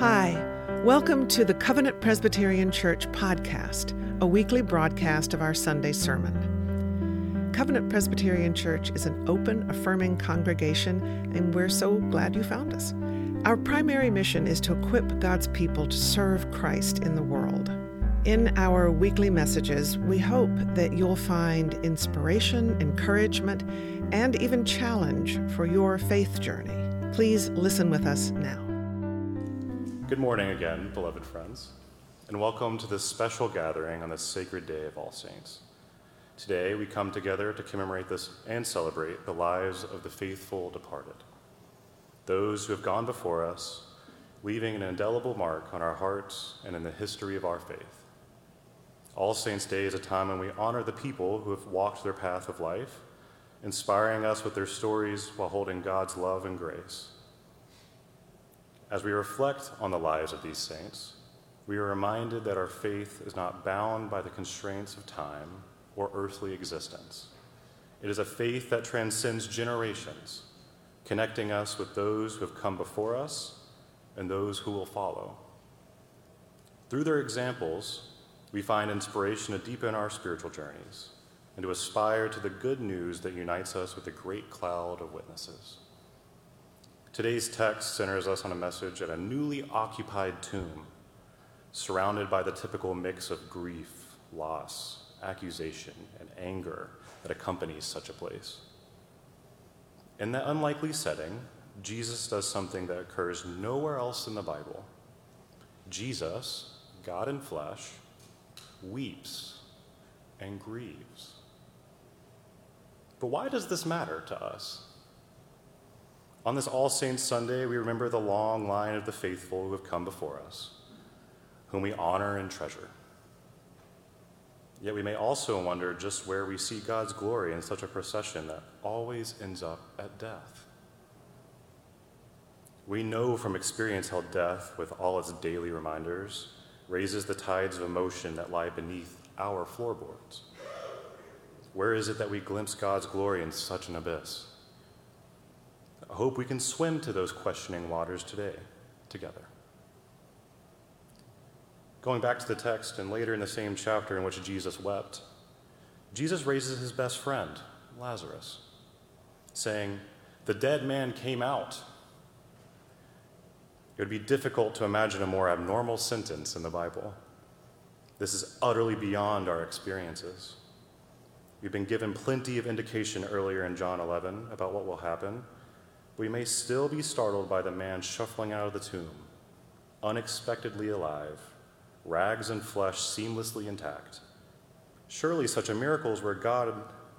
Hi, welcome to the Covenant Presbyterian Church podcast, a weekly broadcast of our Sunday sermon. Covenant Presbyterian Church is an open, affirming congregation, and we're so glad you found us. Our primary mission is to equip God's people to serve Christ in the world. In our weekly messages, we hope that you'll find inspiration, encouragement, and even challenge for your faith journey. Please listen with us now. Good morning again, beloved friends, and welcome to this special gathering on this sacred day of All Saints. Today, we come together to commemorate this and celebrate the lives of the faithful departed, those who have gone before us, leaving an indelible mark on our hearts and in the history of our faith. All Saints' Day is a time when we honor the people who have walked their path of life, inspiring us with their stories while holding God's love and grace. As we reflect on the lives of these saints, we are reminded that our faith is not bound by the constraints of time or earthly existence. It is a faith that transcends generations, connecting us with those who have come before us and those who will follow. Through their examples, we find inspiration to deepen our spiritual journeys and to aspire to the good news that unites us with a great cloud of witnesses. Today's text centers us on a message at a newly occupied tomb, surrounded by the typical mix of grief, loss, accusation, and anger that accompanies such a place. In that unlikely setting, Jesus does something that occurs nowhere else in the Bible. Jesus, God in flesh, weeps and grieves. But why does this matter to us? On this All Saints Sunday, we remember the long line of the faithful who have come before us, whom we honor and treasure. Yet we may also wonder just where we see God's glory in such a procession that always ends up at death. We know from experience how death, with all its daily reminders, raises the tides of emotion that lie beneath our floorboards? Where is it that we glimpse God's glory in such an abyss? I hope we can swim to those questioning waters today together. Going back to the text and later in the same chapter in which Jesus wept, Jesus raises his best friend, Lazarus, saying, The dead man came out it would be difficult to imagine a more abnormal sentence in the Bible. This is utterly beyond our experiences. We've been given plenty of indication earlier in John 11 about what will happen. We may still be startled by the man shuffling out of the tomb, unexpectedly alive, rags and flesh seamlessly intact. Surely such a miracle is where God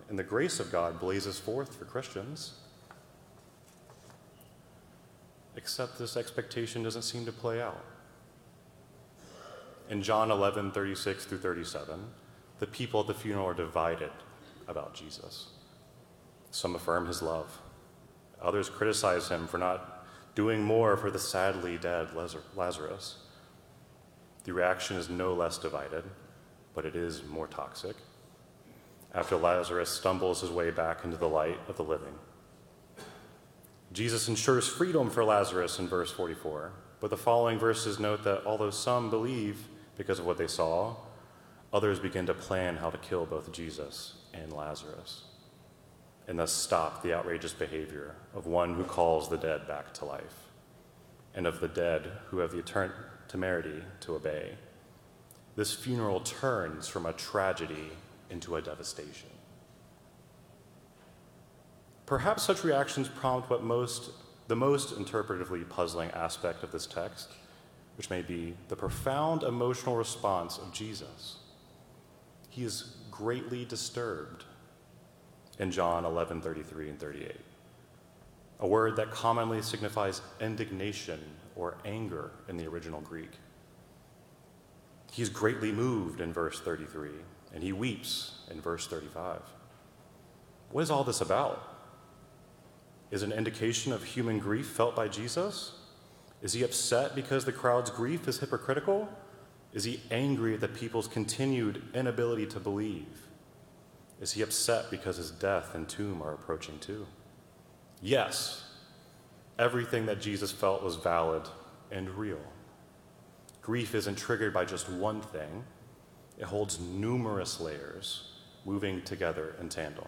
and the grace of God blazes forth for Christians. Except this expectation doesn't seem to play out. In John 11, 36 through 37, the people at the funeral are divided about Jesus. Some affirm his love, others criticize him for not doing more for the sadly dead Lazarus. The reaction is no less divided, but it is more toxic. After Lazarus stumbles his way back into the light of the living, Jesus ensures freedom for Lazarus in verse 44. But the following verses note that although some believe because of what they saw, others begin to plan how to kill both Jesus and Lazarus, and thus stop the outrageous behavior of one who calls the dead back to life, and of the dead who have the temerity to obey. This funeral turns from a tragedy into a devastation. Perhaps such reactions prompt what most, the most interpretively puzzling aspect of this text, which may be the profound emotional response of Jesus. He is greatly disturbed in John 11 33 and 38, a word that commonly signifies indignation or anger in the original Greek. He's greatly moved in verse 33, and he weeps in verse 35. What is all this about? is an indication of human grief felt by Jesus? Is he upset because the crowd's grief is hypocritical? Is he angry at the people's continued inability to believe? Is he upset because his death and tomb are approaching too? Yes, everything that Jesus felt was valid and real. Grief isn't triggered by just one thing, it holds numerous layers moving together in tandem.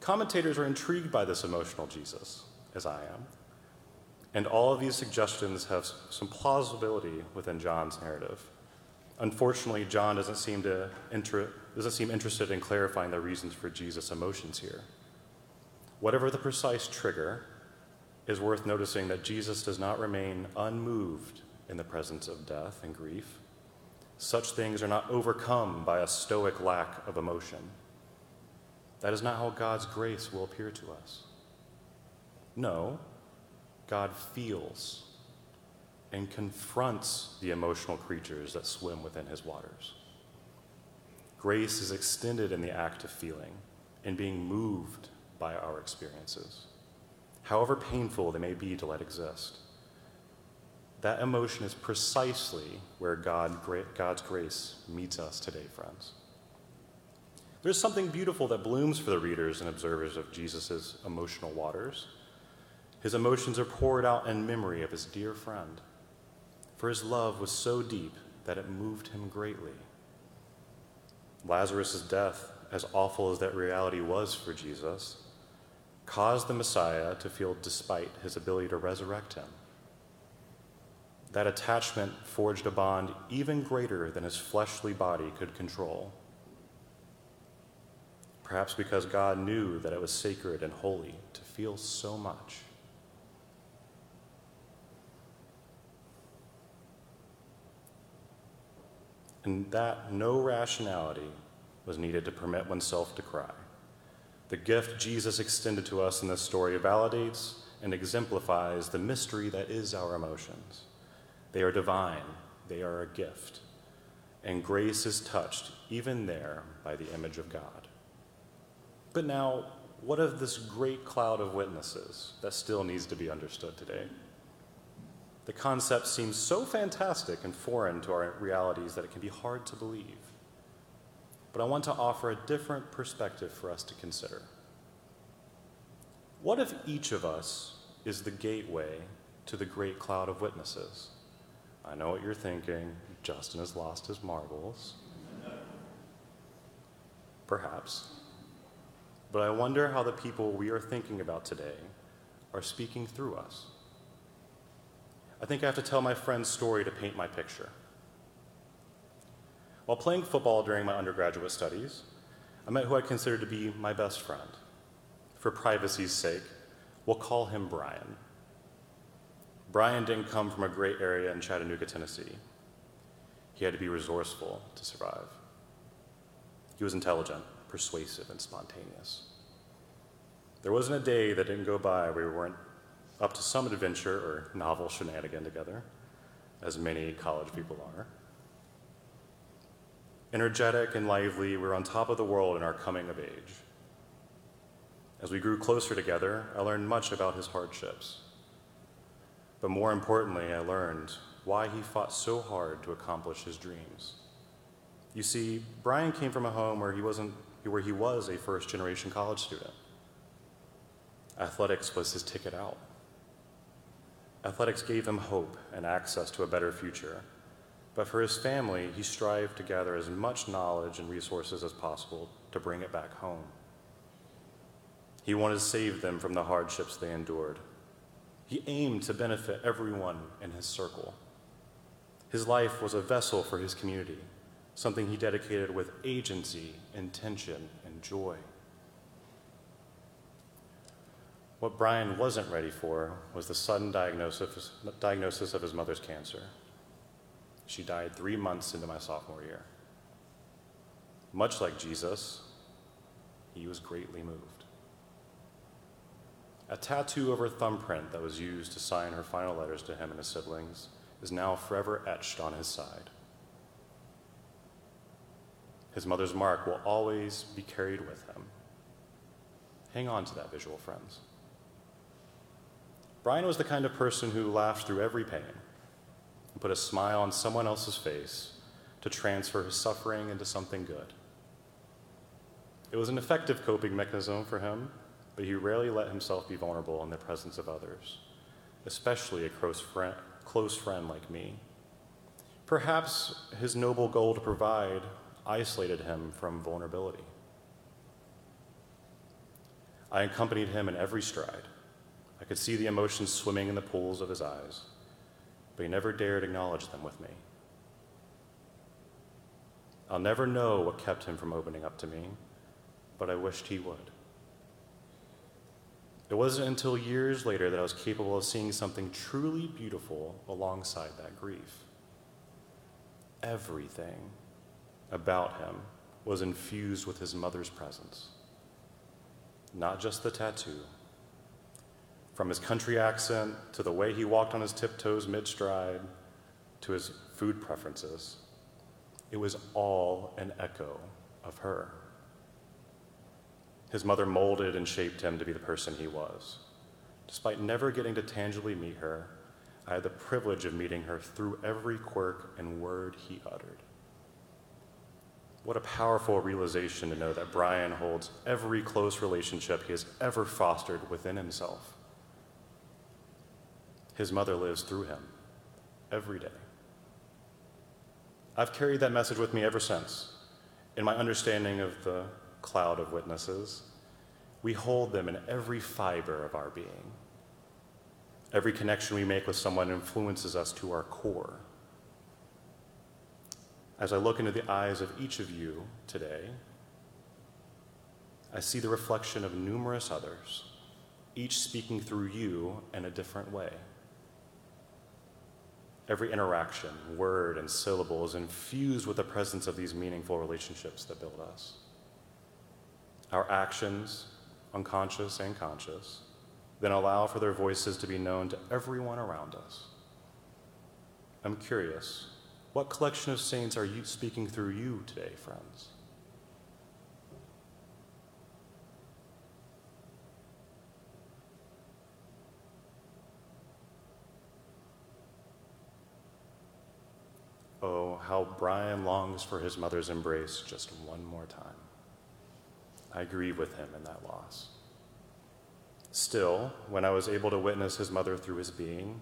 Commentators are intrigued by this emotional Jesus, as I am, and all of these suggestions have some plausibility within John's narrative. Unfortunately, John doesn't seem, to inter- doesn't seem interested in clarifying the reasons for Jesus' emotions here. Whatever the precise trigger, is worth noticing that Jesus does not remain unmoved in the presence of death and grief. Such things are not overcome by a stoic lack of emotion. That is not how God's grace will appear to us. No, God feels and confronts the emotional creatures that swim within his waters. Grace is extended in the act of feeling and being moved by our experiences, however painful they may be to let exist. That emotion is precisely where God, God's grace meets us today, friends. There's something beautiful that blooms for the readers and observers of Jesus' emotional waters. His emotions are poured out in memory of his dear friend, for his love was so deep that it moved him greatly. Lazarus' death, as awful as that reality was for Jesus, caused the Messiah to feel despite his ability to resurrect him. That attachment forged a bond even greater than his fleshly body could control. Perhaps because God knew that it was sacred and holy to feel so much. And that no rationality was needed to permit oneself to cry. The gift Jesus extended to us in this story validates and exemplifies the mystery that is our emotions. They are divine, they are a gift, and grace is touched even there by the image of God. But now, what of this great cloud of witnesses that still needs to be understood today? The concept seems so fantastic and foreign to our realities that it can be hard to believe but I want to offer a different perspective for us to consider. What if each of us is the gateway to the great cloud of witnesses? I know what you're thinking. Justin has lost his marbles. Perhaps. But I wonder how the people we are thinking about today are speaking through us. I think I have to tell my friend's story to paint my picture. While playing football during my undergraduate studies, I met who I considered to be my best friend. For privacy's sake, we'll call him Brian. Brian didn't come from a great area in Chattanooga, Tennessee. He had to be resourceful to survive. He was intelligent, persuasive, and spontaneous. There wasn't a day that didn't go by where we weren't up to some adventure or novel shenanigan together, as many college people are. Energetic and lively, we were on top of the world in our coming of age. As we grew closer together, I learned much about his hardships. But more importantly, I learned why he fought so hard to accomplish his dreams. You see, Brian came from a home where he wasn't where he was a first generation college student. Athletics was his ticket out. Athletics gave him hope and access to a better future. But for his family, he strived to gather as much knowledge and resources as possible to bring it back home. He wanted to save them from the hardships they endured. He aimed to benefit everyone in his circle. His life was a vessel for his community, something he dedicated with agency, intention, and joy. What Brian wasn't ready for was the sudden diagnosis, diagnosis of his mother's cancer. She died three months into my sophomore year. Much like Jesus, he was greatly moved. A tattoo of her thumbprint that was used to sign her final letters to him and his siblings is now forever etched on his side. His mother's mark will always be carried with him. Hang on to that visual, friends. Brian was the kind of person who laughed through every pain and put a smile on someone else's face to transfer his suffering into something good. It was an effective coping mechanism for him, but he rarely let himself be vulnerable in the presence of others, especially a close friend, close friend like me. Perhaps his noble goal to provide isolated him from vulnerability. I accompanied him in every stride. I could see the emotions swimming in the pools of his eyes, but he never dared acknowledge them with me. I'll never know what kept him from opening up to me, but I wished he would. It wasn't until years later that I was capable of seeing something truly beautiful alongside that grief. Everything about him was infused with his mother's presence, not just the tattoo. From his country accent to the way he walked on his tiptoes mid stride to his food preferences, it was all an echo of her. His mother molded and shaped him to be the person he was. Despite never getting to tangibly meet her, I had the privilege of meeting her through every quirk and word he uttered. What a powerful realization to know that Brian holds every close relationship he has ever fostered within himself. His mother lives through him every day. I've carried that message with me ever since. In my understanding of the cloud of witnesses, we hold them in every fiber of our being. Every connection we make with someone influences us to our core. As I look into the eyes of each of you today, I see the reflection of numerous others, each speaking through you in a different way. Every interaction, word, and syllable is infused with the presence of these meaningful relationships that build us. Our actions, unconscious and conscious, then allow for their voices to be known to everyone around us. I'm curious, what collection of saints are you speaking through you today, friends? How Brian longs for his mother's embrace just one more time. I grieve with him in that loss. Still, when I was able to witness his mother through his being,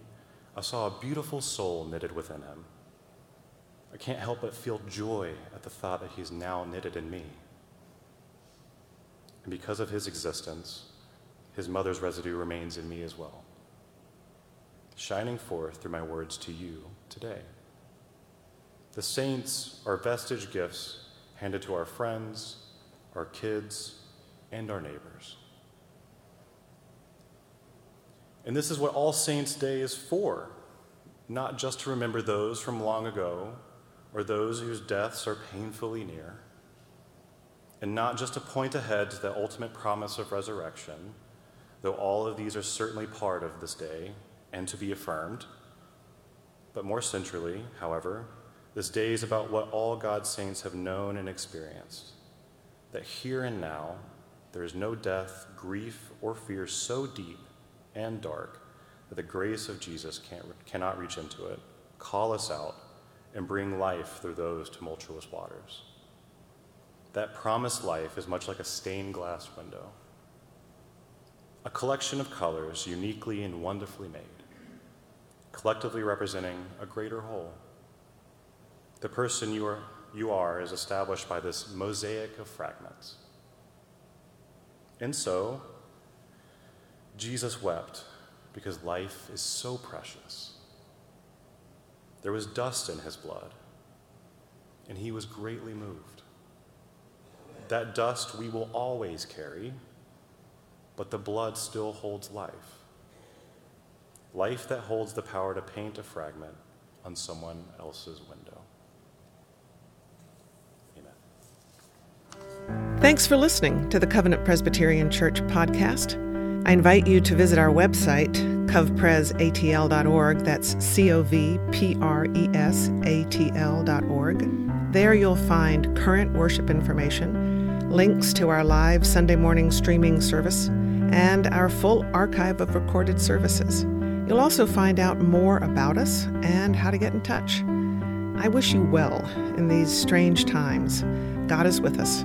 I saw a beautiful soul knitted within him. I can't help but feel joy at the thought that he's now knitted in me. And because of his existence, his mother's residue remains in me as well, shining forth through my words to you today. The saints are vestige gifts handed to our friends, our kids, and our neighbors. And this is what All Saints' Day is for, not just to remember those from long ago or those whose deaths are painfully near, and not just to point ahead to the ultimate promise of resurrection, though all of these are certainly part of this day and to be affirmed. But more centrally, however, this day is about what all God's saints have known and experienced that here and now there is no death, grief, or fear so deep and dark that the grace of Jesus cannot reach into it, call us out, and bring life through those tumultuous waters. That promised life is much like a stained glass window, a collection of colors uniquely and wonderfully made, collectively representing a greater whole. The person you are, you are is established by this mosaic of fragments. And so, Jesus wept because life is so precious. There was dust in his blood, and he was greatly moved. That dust we will always carry, but the blood still holds life. Life that holds the power to paint a fragment on someone else's window. Thanks for listening to the Covenant Presbyterian Church podcast. I invite you to visit our website, covpresatl.org. That's C O V P R E S A T L.org. There you'll find current worship information, links to our live Sunday morning streaming service, and our full archive of recorded services. You'll also find out more about us and how to get in touch. I wish you well in these strange times. God is with us.